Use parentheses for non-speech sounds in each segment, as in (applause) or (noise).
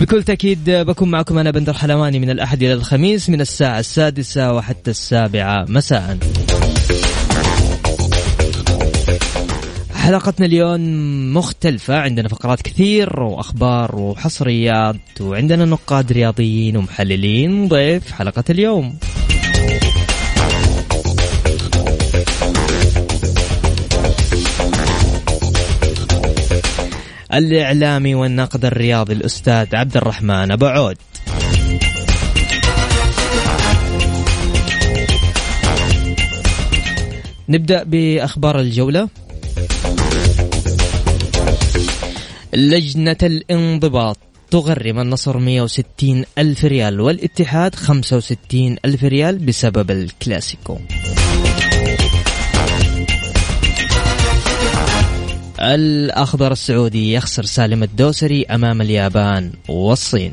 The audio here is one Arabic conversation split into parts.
بكل تأكيد بكون معكم أنا بندر حلواني من الأحد إلى الخميس من الساعة السادسة وحتى السابعة مساءً. حلقتنا اليوم مختلفة عندنا فقرات كثير وأخبار وحصريات وعندنا نقاد رياضيين ومحللين. ضيف حلقة اليوم. الإعلامي والناقد الرياضي الأستاذ عبد الرحمن أبو عود. نبدأ بأخبار الجولة. لجنة الانضباط تغرم النصر 160 ألف ريال والاتحاد 65 ألف ريال بسبب الكلاسيكو. الأخضر السعودي يخسر سالم الدوسري أمام اليابان والصين.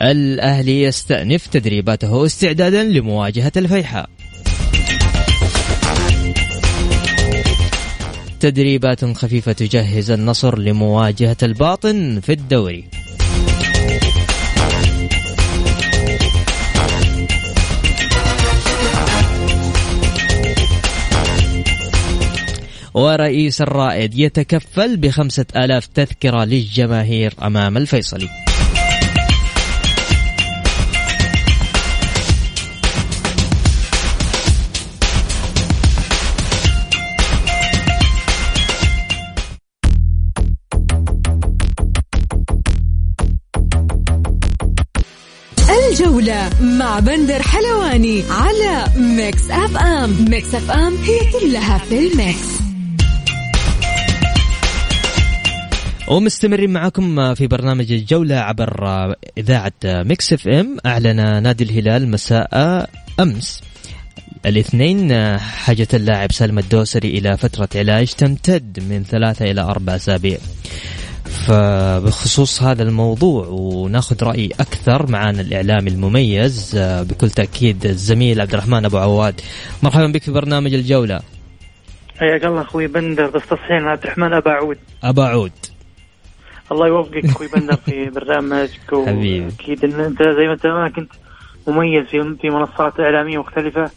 الأهلي يستأنف تدريباته استعدادا لمواجهة الفيحاء. تدريبات خفيفة تجهز النصر لمواجهة الباطن في الدوري. ورئيس الرائد يتكفل بخمسة آلاف تذكرة للجماهير أمام الفيصلي. الجولة مع بندر حلواني على Mix FM. Mix FM هي كلها في ال mix. ومستمرين معكم في برنامج الجولة عبر إذاعة Mix FM. أعلن نادي الهلال مساء أمس. الاثنين حاجة اللاعب سالم الدوسري إلى فترة علاج تمتد من ثلاثة إلى أربع أسابيع. فبخصوص هذا الموضوع وناخذ رأي أكثر معنا الاعلامي المميز بكل تأكيد الزميل عبد الرحمن أبو عواد. مرحبا بك في برنامج الجولة. حياك الله أخوي بندر بس تصحيح عبد الرحمن ابا عود. ابا عود. الله يوفقك أخوي بندر في (laughs) برنامجك حبيبي. أكيد إن أنت زي ما أنت ما كنت مميز في في منصات إعلامية مختلفة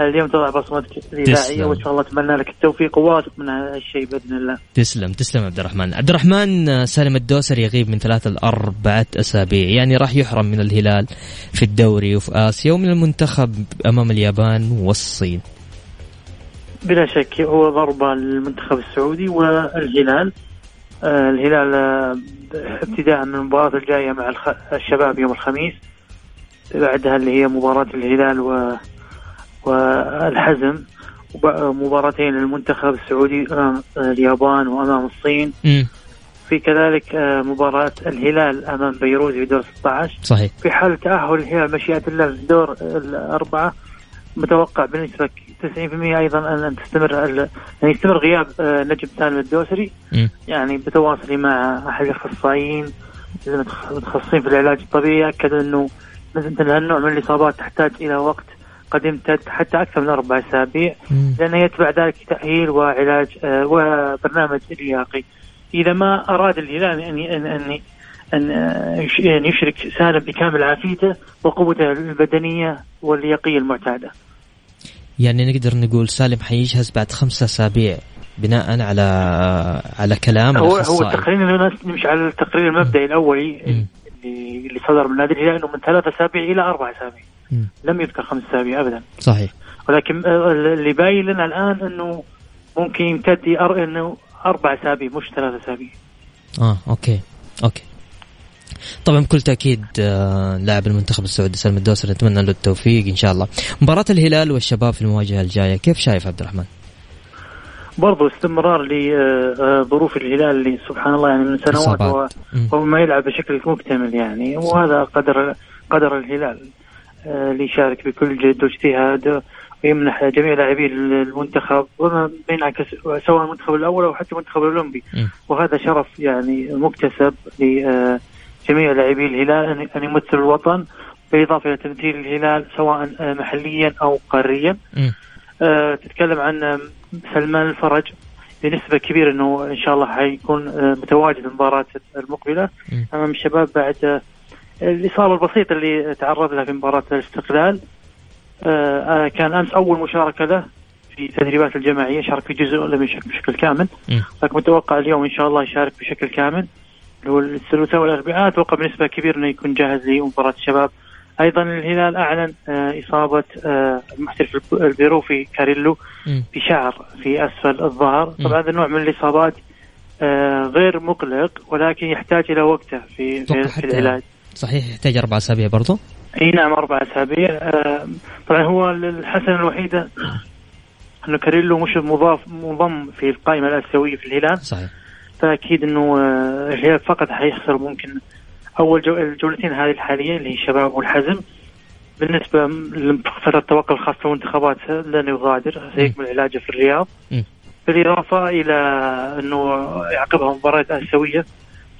اليوم تضع بصمتك الإذاعية وإن شاء الله أتمنى لك التوفيق وواثق من هذا الشيء بإذن الله. تسلم تسلم عبد الرحمن، عبد الرحمن سالم الدوسري يغيب من ثلاثة لأربعة أسابيع، يعني راح يحرم من الهلال في الدوري وفي آسيا ومن المنتخب أمام اليابان والصين. بلا شك هو ضربة للمنتخب السعودي والهلال. الهلال آه ابتداء من المباراة الجاية مع الشباب يوم الخميس. بعدها اللي هي مباراة الهلال و والحزم مباراتين للمنتخب السعودي أمام اليابان وأمام الصين. م. في كذلك آه، مباراة الهلال أمام بيروت في دور 16 صحيح. في حال تأهل الهلال مشيئة الله في دور الأربعة متوقع بنسبة 90% أيضا أن تستمر أن يستمر غياب آه، نجم سالم الدوسري. م. يعني بتواصلي مع أحد الأخصائيين المتخصصين في العلاج الطبيعي أكدوا أنه مثل هالنوع من الإصابات تحتاج إلى وقت قد يمتد حتى أكثر من أربع أسابيع لأنه يتبع ذلك تأهيل وعلاج آه، وبرنامج لياقي إذا ما أراد الهلال أن أن أن آه، يشرك سالم بكامل عافيته وقوته البدنية واللياقية المعتادة. يعني نقدر نقول سالم حيجهز بعد خمسة أسابيع بناء على على كلام هو هو التقرير نمشي على التقرير المبدئي الأولي اللي صدر من نادي الهلال إنه من ثلاث أسابيع إلى أربع أسابيع. لم يذكر خمس أسابيع ابدا. صحيح. ولكن اللي باين لنا الآن إنه ممكن يمتد إنه أربع أسابيع مش ثلاث أسابيع. آه okay. okay. طبعا بكل تأكيد آه، لاعب المنتخب السعودي سالم الدوسري نتمنى له التوفيق إن شاء الله. مباراة الهلال والشباب في المواجهة الجاية كيف شايف عبد الرحمن؟ برضو استمرار لظروف الهلال اللي سبحان الله يعني من سنوات هو, ما يلعب بشكل مكتمل يعني وهذا قدر قدر الهلال آه، اللي يشارك بكل جد واجتهاد ويمنح جميع لاعبي المنتخب وما بينعكس سواء المنتخب الأول أو حتى المنتخب الأولمبي. وهذا شرف يعني مكتسب لجميع لاعبي الهلال ان أن يمثلوا الوطن بالاضافه إلى تمثيل الهلال سواء آه، محليا أو قاريا. آه، تتكلم عن سلمان الفرج بنسبة كبيرة إنه إن شاء الله حيكون آه، متواجد في المباراة المقبلة مم. أمام الشباب بعد آه، الإصابة البسيطة اللي تعرض لها في مباراة الاستقلال آه، كان أمس أول مشاركة له في تدريبات الجماعية شارك في جزء لم يشارك بشكل كامل. لكن متوقع اليوم إن شاء الله يشارك بشكل كامل الثلاثاء والأربعاء أتوقع بنسبة كبيرة إنه يكون جاهز لمباراة الشباب. أيضا الهلال أعلن آه، إصابة آه، المحترف الب- البيروفي كاريلو. بشعر في أسفل الظهر. طبعا هذا النوع من الإصابات آه، غير مقلق ولكن يحتاج إلى وقته في في, العلاج صحيح يحتاج أربع أسابيع برضو؟ إي نعم أربع أسابيع. طبعا هو الحسنه الوحيدة إنه كاريلو مش مضاف منضم في القائمة الأسيوية في الهلال. صحيح. فاكيد إنه الهلال فقط حيخسر ممكن أول جو الجولتين هذه الحالية اللي هي الشباب والحزم بالنسبة لفترة التوقف الخاص بالمنتخبات لن يغادر سيكمل علاجه في الرياض. بالإضافة إلى إنه يعقبها مباريات آسيوية.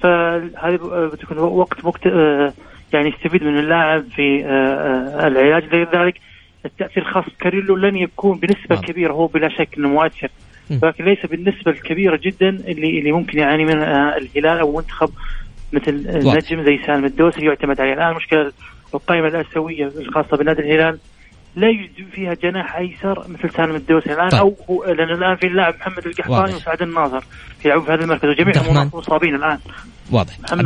فهذه بتكون وقت مكت... آه، يعني يستفيد من اللاعب في آه، آه، العلاج. لذلك التأثير الخاص بكاريلو لن يكون بنسبة نعم. كبيرة هو بلا شك إنه مؤثر. مم. ولكن ليس بالنسبة الكبيرة جدا اللي اللي ممكن يعاني منها الهلال أو منتخب مثل النجم زي سالم الدوسري يعتمد عليه الآن مشكلة القائمة الأسيوية الخاصة بنادي الهلال لا يوجد فيها جناح أيسر مثل سالم الدوسري الآن طيب. أو هو لأن الآن في اللاعب محمد القحطاني واضح. وسعد الناظر يلعبون في هذا المركز وجميعهم. مصابين الآن واضح محمد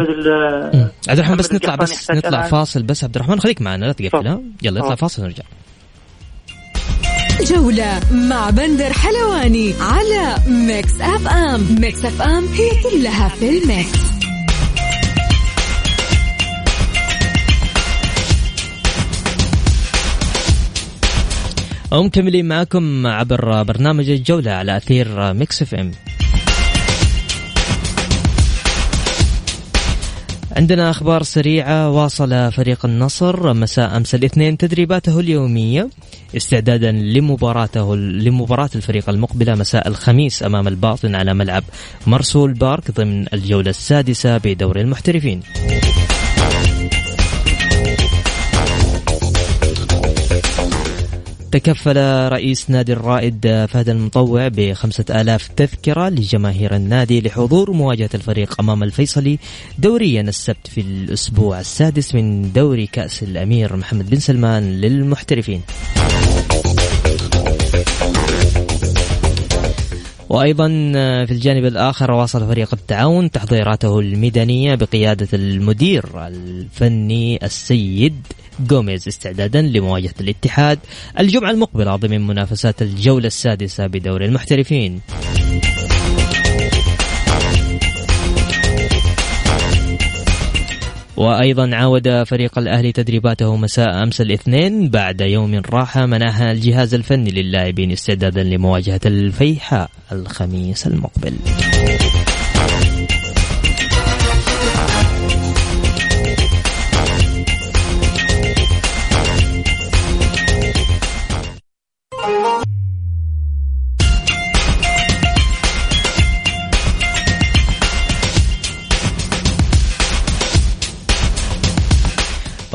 عبد الرحمن بس نطلع بس نطلع. فاصل بس عبد الرحمن خليك معنا لا تقفل يلا نطلع. فاصل ونرجع جولة مع بندر حلواني على Mix FM. Mix FM هي كلها في ال mix. ومكملين معكم عبر برنامج الجولة على أثير Mix FM. عندنا أخبار سريعة. واصل فريق النصر مساء أمس الاثنين تدريباته اليومية استعدادا لمباراته لمباراة الفريق المقبلة مساء الخميس أمام الباطن على ملعب مرسول بارك ضمن الجولة السادسة بدوري المحترفين. تكفل رئيس نادي الرائد فهد المطوع بخمسة آلاف تذكرة لجماهير النادي لحضور مواجهة الفريق أمام الفيصلي دوريا السبت في الأسبوع السادس من دوري كأس الأمير محمد بن سلمان للمحترفين. وأيضا في الجانب الآخر واصل فريق التعاون تحضيراته الميدانية بقيادة المدير الفني السيد جوميز استعدادا لمواجهة الاتحاد الجمعة المقبلة ضمن منافسات الجولة السادسة بدوري المحترفين. وأيضا عاود فريق الأهلي تدريباته مساء أمس الاثنين بعد يوم راحه منحها الجهاز الفني للاعبين استعدادا لمواجهة الفيحاء الخميس المقبل.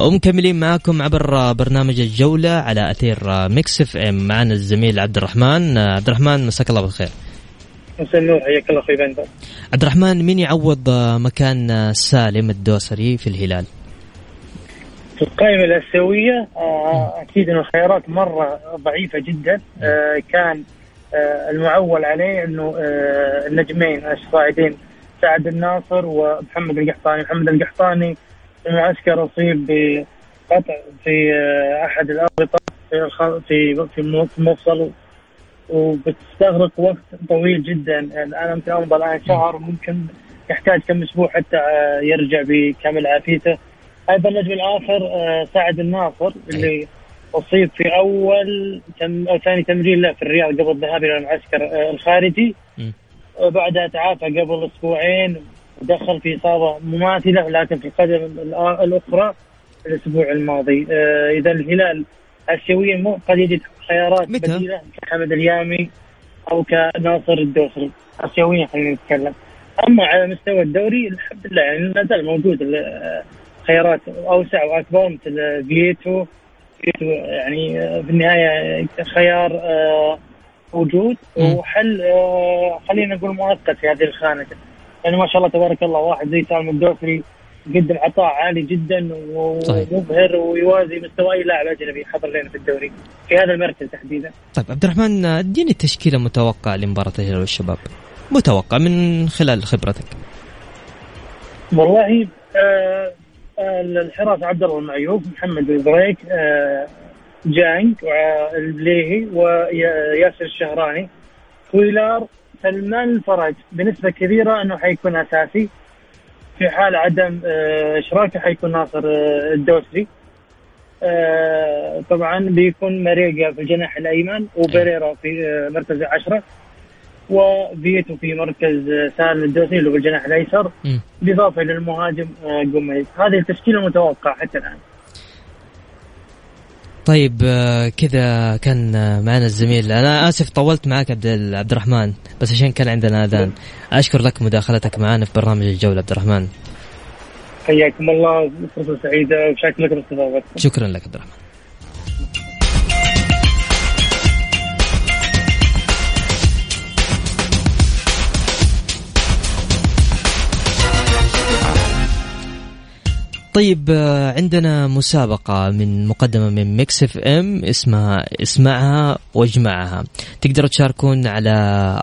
ومكملين معكم عبر برنامج الجولة على أثير Mix FM. معنا الزميل عبد الرحمن. عبد الرحمن مساك الله بالخير. مساء النور حياك الله أخوي بندر عبد الرحمن مين يعوض مكان سالم الدوسري في الهلال؟ في القائمة الآسيوية آه، أكيد أنه الخيارات مرة ضعيفة جدا. آه، كان آه، المعول عليه أنه النجمين الصاعدين سعد الناصر ومحمد القحطاني. محمد القحطاني المعسكر اصيب بقطع في آه، أحد الأربطة في في المفصل وبتستغرق وقت طويل جدا. الان يمكن امضى الان شهر ممكن يحتاج كم أسبوع حتى آه، يرجع بكامل عافيته. أيضا النجم الآخر آه، سعد الناصر اللي أصيب في أول تم أو ثاني تمرين له في الرياض قبل الذهاب إلى المعسكر الخارجي. بعدها تعافى قبل أسبوعين. ودخل في إصابة مماثلة لكن في القدم الأخرى الأسبوع الماضي. آه، إذا الهلال مو قد يجد خيارات متى؟ بديلة كحمد اليامي أو كناصر الدوسري اسيويا خلينا نتكلم. أما على مستوى الدوري الحمد لله يعني لا زال موجود ال- خيارات أوسع واكبر مثل فييتو فييتو يعني آه، في النهاية خيار آه، موجود. وحل آه، خلينا نقول مؤقت في هذه الخانة. يعني ما شاء الله تبارك الله واحد زي سالم الدوسري يقدم عطاء عالي جدا. ومبهر ويوازي مستوى أي لاعب أجنبي حضر لنا في الدوري في هذا المركز تحديدا. طيب عبد الرحمن اديني التشكيلة متوقع لمباراة الهلال والشباب. متوقع من خلال خبرتك. والله آه آه الحراسه عبد الله المعيوب محمد البريك آه جانج والبليهي وياسر الشهراني كويلار سلمان الفرج بنسبة كبيرة إنه حيكون أساسي. في حال عدم آه اشراكه حيكون ناصر آه الدوسري. آه طبعا بيكون ماريجا في الجناح الأيمن وبريرا في مركز عشرة وفيتو في مركز سالم الدوسري اللي هو الجناح الأيسر. بالاضافه آه، جوميز هذه التشكيلة المتوقعه حتى الآن. طيب آه، كذا كان آه، معنا الزميل. أنا آسف طولت معك عبد عبد الرحمن بس عشان كان عندنا آذان. أشكر لك مداخلتك معنا في برنامج الجولة عبد الرحمن حياكم الله فرصة سعيدة وشكرا استضافتكم شكرا لك عبد الرحمن طيب آه، عندنا مسابقة من مقدمة من Mix FM اسمها اسمعها واجمعها. تقدروا تشاركون على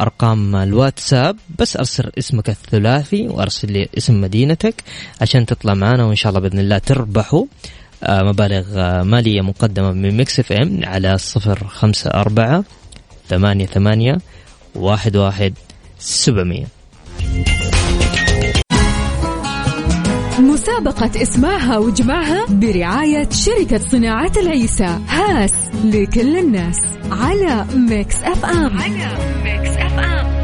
أرقام الواتساب بس أرسل اسمك الثلاثي وأرسل لي اسم مدينتك عشان تطلع معنا وإن شاء الله بإذن الله تربحوا. آه، مبالغ آه، مالية مقدمة من Mix FM على صفر خمسة أربعة ثمانية ثمانية واحد واحد سبعمية. مسابقة اسمعها واجمعها برعاية شركة صناعة العيسى هاس لكل الناس على Mix FM. على Mix FM.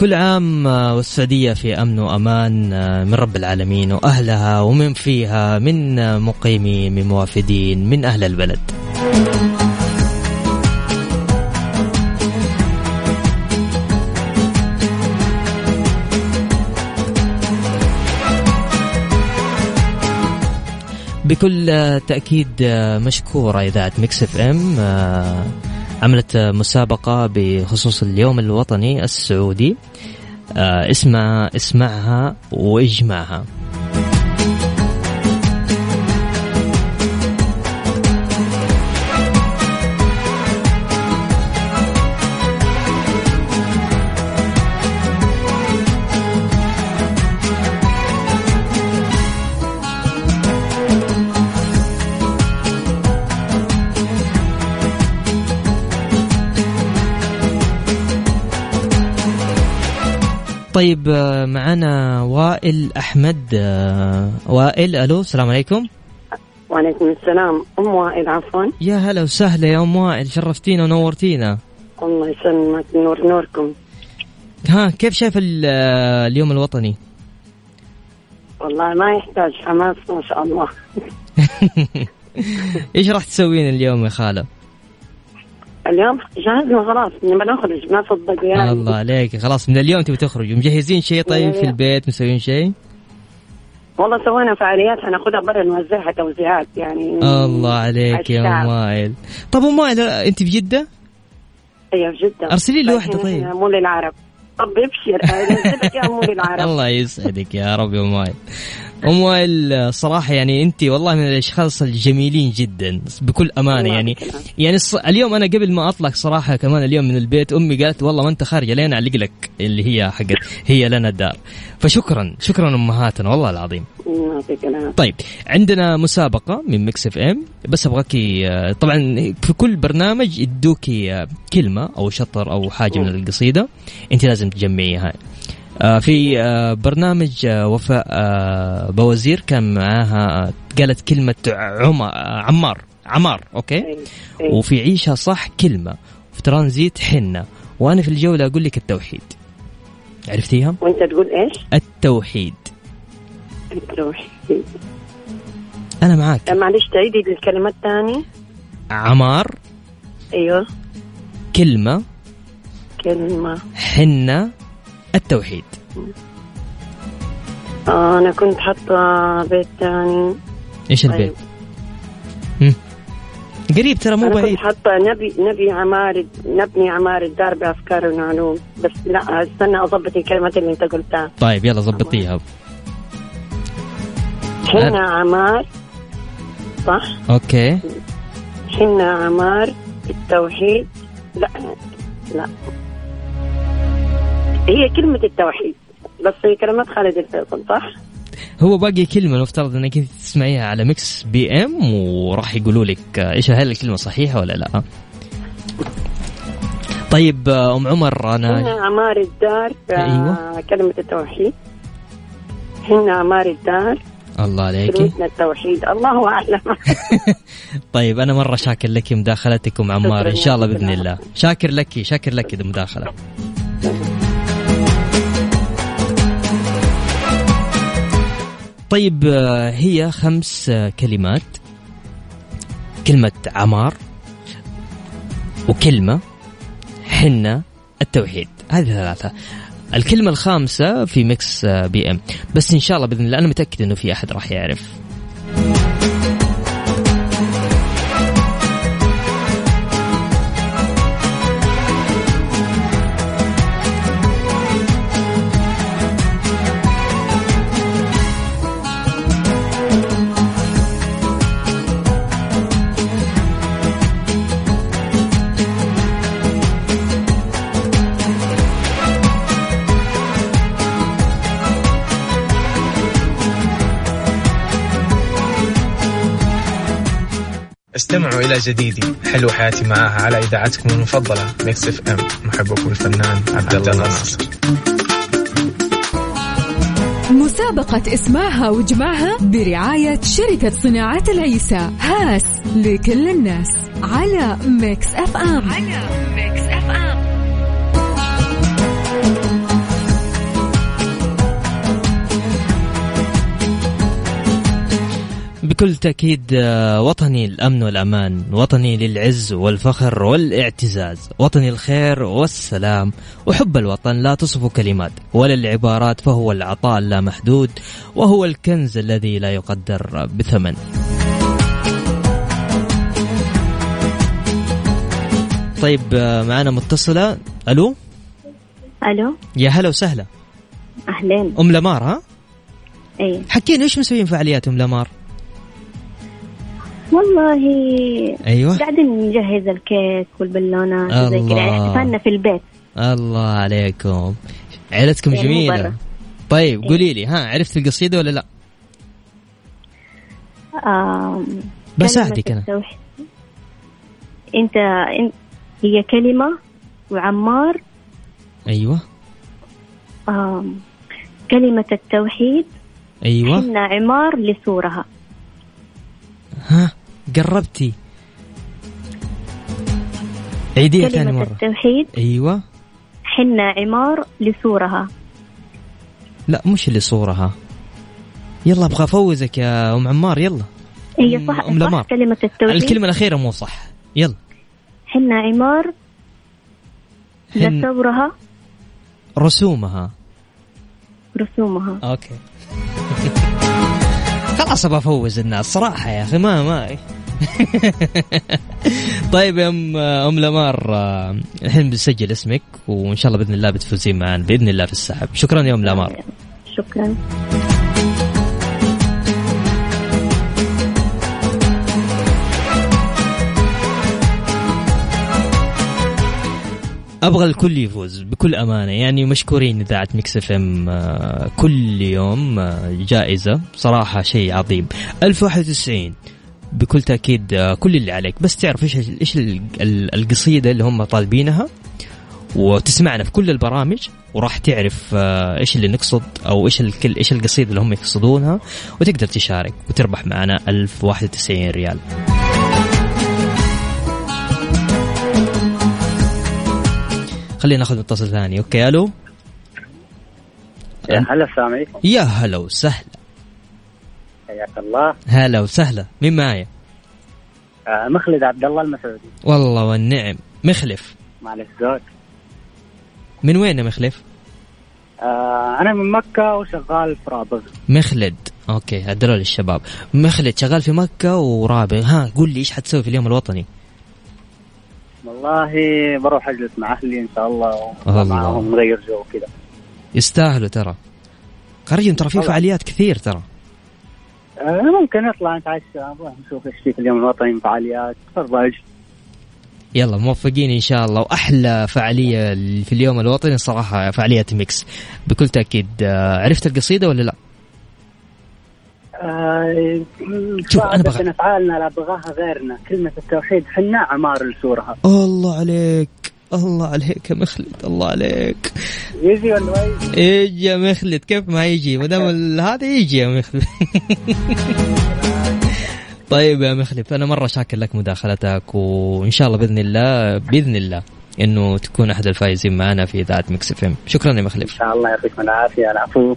كل عام آه، والسعودية في أمن وأمان آه، من رب العالمين وأهلها ومن فيها من آه، مقيمين من وافدين من أهل البلد. بكل تأكيد مشكورة إذاعة إم آه، عملت مسابقة بخصوص اليوم الوطني السعودي. آه، اسمها اسمعها وإجمعها. طيب آه، معنا وائل أحمد آه، وائل ألو السلام عليكم. وعليكم السلام. أم وائل عفوا. يا هلا وسهلا يا أم وائل شرفتينا ونورتينا. الله يسلمك نور نوركم. ها كيف شايف آه، اليوم الوطني؟ والله ما يحتاج حماس ما شاء الله. (laughs) إيش راح تسوين اليوم يا خالة؟ اليوم جهزنا خلاص نبى نخرج ما صدق يعني. الله عليك. خلاص من اليوم تبي تخرجوا. مجهزين شيء طيب في البيت؟ مسوين شيء؟ والله سوينا فعاليات حناخذها برا نوزعها توزيعات يعني. الله عليك يا. ام وائل طب ام وائل أنت في جدة؟ أيوه جدة أرسلي لي واحدة رايحين طيب. مول العرب طب ابشر. مول العرب (laughs) الله يسعدك يا رب يا ام وائل ام وائل صراحة يعني انت والله من الأشخاص الجميلين جدا بكل أمانة يعني. يعني الص... اليوم أنا قبل ما اطلع صراحة كمان اليوم من البيت أمي قالت والله ما أنت خارجه لين اعلق لك اللي هي حقت هي لنا الدار فشكرا شكرا أمهاتنا والله العظيم. طيب عندنا مسابقة من Mix FM بس ابغاكي طبعا في كل برنامج يدوكي آه، كلمة أو شطر أو حاجة من القصيدة أنت لازم تجمعيها. في آه، برنامج آه، وفاء آه، بوزير كان معاها آه، قالت كلمة عمر آه، عمار عمار أوكي؟ إيه. إيه. وفي عيشها صح كلمة في ترانزيت حنة. وأنا في الجولة أقول لك التوحيد. عرفتيها؟ وأنت تقول إيش؟ التوحيد. التوحيد. أنا معاك. لا، معلش تعيدي الكلمات تاني. عمار. أيوه. كلمة. كلمة. حنة. التوحيد. آه أنا كنت حاطة بيت إيش البيت؟ طيب. هم. قريب ترى مو بعيد كنت حاطة نبي نبي عمار نبني عمار الدار بأفكار ونعلوم بس لا استنى أضبط الكلمات اللي أنت قلتها. طيب يلا ظبطيها حنا عمار صح؟ أوكي. حنا عمار التوحيد لا لا. هي كلمة التوحيد بس هي كلمات خالد الفيصل صح؟ هو باقي كلمة المفترض إنك أنت تسمعيها على Mix PM وراح يقولوا لك آه، إيش هل الكلمة صحيحة ولا لا. طيب آه، أم عمر أنا عمار الدار أيوة. كلمة التوحيد. حنا عمار الدار. الله عليك. كلمتنا التوحيد. الله أعلم. (laughs) طيب أنا مرة شاكر لك مداخلتك ام عمار إن شاء الله بإذن الله. شاكر لك شاكر لك المداخلة طيب آه، هي خمس آه، كلمات. كلمة عمار وكلمة حنا التوحيد. هذه ثلاثة. الكلمة الخامسة في Mix آه، PM. بس إن شاء الله بإذن الله أنا متأكد إنه في أحد راح يعرف. جديدي حلو حياتي معاها. على إذاعتكم المفضلة Mix FM. محبكم الفنان عبد الله ناصر. مسابقة اسمعها واجمعها برعاية شركة صناعة العيسى. هاس لكل الناس. على Mix FM. على Mix F بكل تأكيد آه، وطني الأمن والأمان وطني للعز والفخر والاعتزاز وطني الخير والسلام وحب الوطن لا تصف كلمات ولا العبارات فهو العطاء اللامحدود وهو الكنز الذي لا يقدر بثمن. طيب آه، معنا متصلة. ألو؟ ألو؟ يا هلا وسهلا. أهلين. أم لمار ها؟ اي حكينا إيش مسوين فعاليات أم لمار؟ والله. أيوه. قاعدين نجهز الكيك والبالونات وزي كذا. يعني احتفالنا في البيت. الله عليكم. عيلتكم يعني جميلة. برا. طيب إيه. قولي لي ها عرفت القصيدة ولا لا؟ آم بساعدك التوحيد. أنت هي كلمة وعمار. أيوة. آم كلمة التوحيد. أيوة. حنا عمار لسورها. ها؟ قربتي. عيديها ثاني كلمة مرة التوحيد. أيوة. حنا عمار لسورها. لا مش اللي صورها يلا أبغى أفوزك يا أم عمار يلا. هي أم- صح, أم. صح كلمة التوحيد. الكلمة الأخيرة مو صح. يلا. حنا عمار حن لثورها رسومها. رسومها. okay. (laughs) خلاص أبغى أفوز الناس. صراحة يا أخي ما ما (laughs) طيب يا ام أم لمار آه، الحين بنسجل اسمك وإن شاء الله بإذن الله بتفوزين معنا بإذن الله في السحب. شكرا يا أم لمار شكرا. أبغى الكل يفوز بكل أمانة. يعني مشكورين إذاعة Mix FM آه، كل يوم آه، جائزة. صراحة شيء عظيم. 1091 بكل تأكيد آه، كل اللي عليك. بس تعرف إيش إيش ال- ال- القصيدة اللي هم طالبينها؟ وتسمعنا في كل البرامج وراح تعرف آه، إيش اللي نقصد أو إيش إيش القصيدة اللي هم يقصدونها وتقدر تشارك وتربح معنا 1091 ريال. خلينا ناخذ متصل ثاني. okay ألو؟ يا هلا السلام عليكم. يا هلا وسهلا. حياك الله. هلا وسهلا. مين معايا؟ آه مخلد عبد الله المسعودي. والله والنعم. مخلف. معلش زود. من وين يا مخلف؟ آه أنا من مكة وشغال في رابغ. مخلد. okay هدروا للشباب مخلد شغال في مكة ورابغ ها قول لي إيش حتسوي في اليوم الوطني؟ والله بروح أجلس مع أهلي إن شاء الله الله. معهم نغير جو كذا يستاهلوا ترى. خرجهم ترى في. فعاليات كثير ترى. ممكن نطلع نتعشى نروح نشوف إيش في اليوم الوطني فعاليات فرج يلا موفقين إن شاء الله. وأحلى فعالية في اليوم الوطني صراحة فعالية Mix. بكل تأكيد آه، عرفت القصيدة ولا لا؟ آه شوف، أنا بغ- بغى أفعالنا لا بغاها غيرنا. كلمة التوحيد حنا عمار لسورها. الله عليك. الله عليك يا مخلد الله عليك. يجي ولا ما يجي؟ يجي يا مخلد كيف ما يجي؟ ما دام (laughs) هذا يجي يا مخلد. (laughs) طيب يا مخلف أنا مرة شاكر لك مداخلتك وإن شاء الله بإذن الله بإذن الله إنه تكون أحد الفائزين معنا في إذاعة مكس إف شكرا يا إن مخلف شاء الله يعطيكم العافية العفو.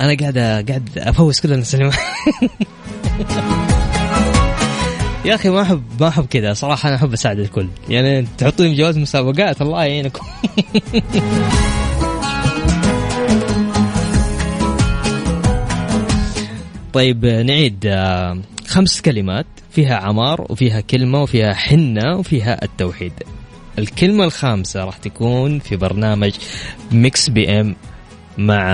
أنا قاعد قاعد أفوز كل الناس. يا أخي ما احب ما أحب كذا. صراحة أنا أحب أساعد الكل. يعني تحطوني بجواز مسابقات الله يعينكم (laughs) طيب نعيد آه، خمس كلمات. فيها عمار وفيها كلمة وفيها حنة وفيها التوحيد. الكلمة الخامسة راح تكون في برنامج Mix PM مع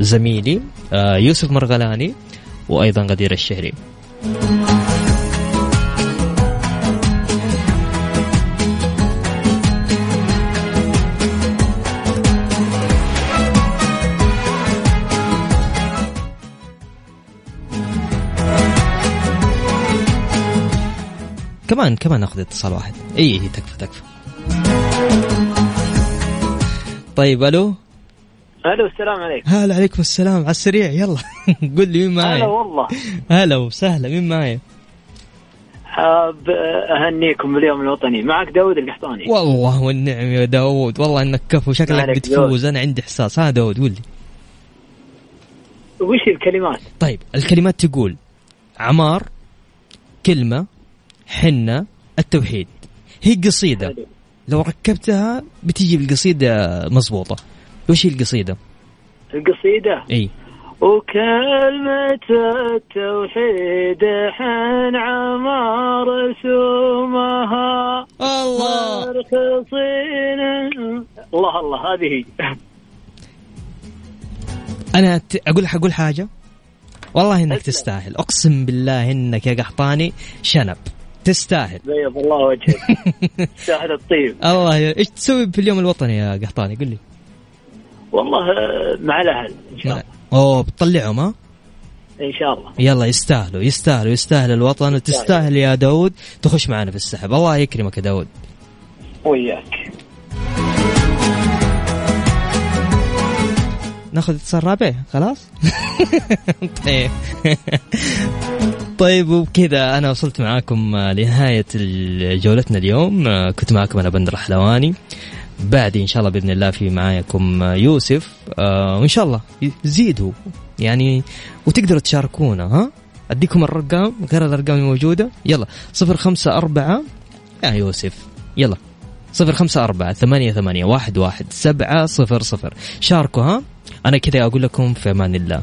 زميلي آه، يوسف مرغلاني وأيضا غدير الشهري. كمان كمان ناخذ اتصال واحد. اي هي تكفى تكفى. طيب ألو؟ ألو السلام عليكم. هلا عليكم السلام. على السريع يلا. (laughs) قل لي مين هلا معايا والله. هلا وسهلا. مين معايا حاب أهنيكم باليوم الوطني. معك داود القحطاني. والله والنعم يا داود والله إنك كفو. شكلك بتفوز. أنا عندي إحساس. ها داود قول لي. وش الكلمات؟ طيب الكلمات تقول عمار كلمة حنة التوحيد. هي قصيدة. لو ركبتها بتيجي القصيدة مضبوطة. وش هي القصيدة؟ القصيدة؟ إي. وكلمة التوحيد حن عمار سومها الله. مرخصين. الله الله هذه هي. أنا ت... أقول أقول حاجة؟ والله إنك تستاهل. أقسم بالله إنك يا قحطاني شنب. تستاهل. بيض الله وجهك. (laughs) شاهد الطيب. الله. إيش تسوي في اليوم الوطني يا قحطاني؟ قل لي. والله آه، مع الأهل إن شاء الله. أوه بتطلعهم ها؟ إن شاء الله. يلا يستاهلوا يستاهلوا يستاهل الوطن وتستاهل يا داود. تخش معنا في السحب. الله يكرمك يا داود. وياك. ناخذ اتصال رابع خلاص؟ (laughs) طيب. (laughs) طيب وبكذا أنا وصلت معاكم لنهاية جولتنا اليوم. كنت معاكم أنا بندر حلواني بعد إن شاء الله بإذن الله في معاكم يوسف آه، وإن شاء الله زيدوا. يعني وتقدروا تشاركونا ها؟ أديكم الارقام غير الأرقام الموجودة. يلا صفر خمسة أربعة يا يوسف يلا. صفر خمسة أربعة ثمانية ثمانية واحد واحد سبعة صفر صفر. شاركوا ها؟ أنا كذا أقول لكم في أمان الله.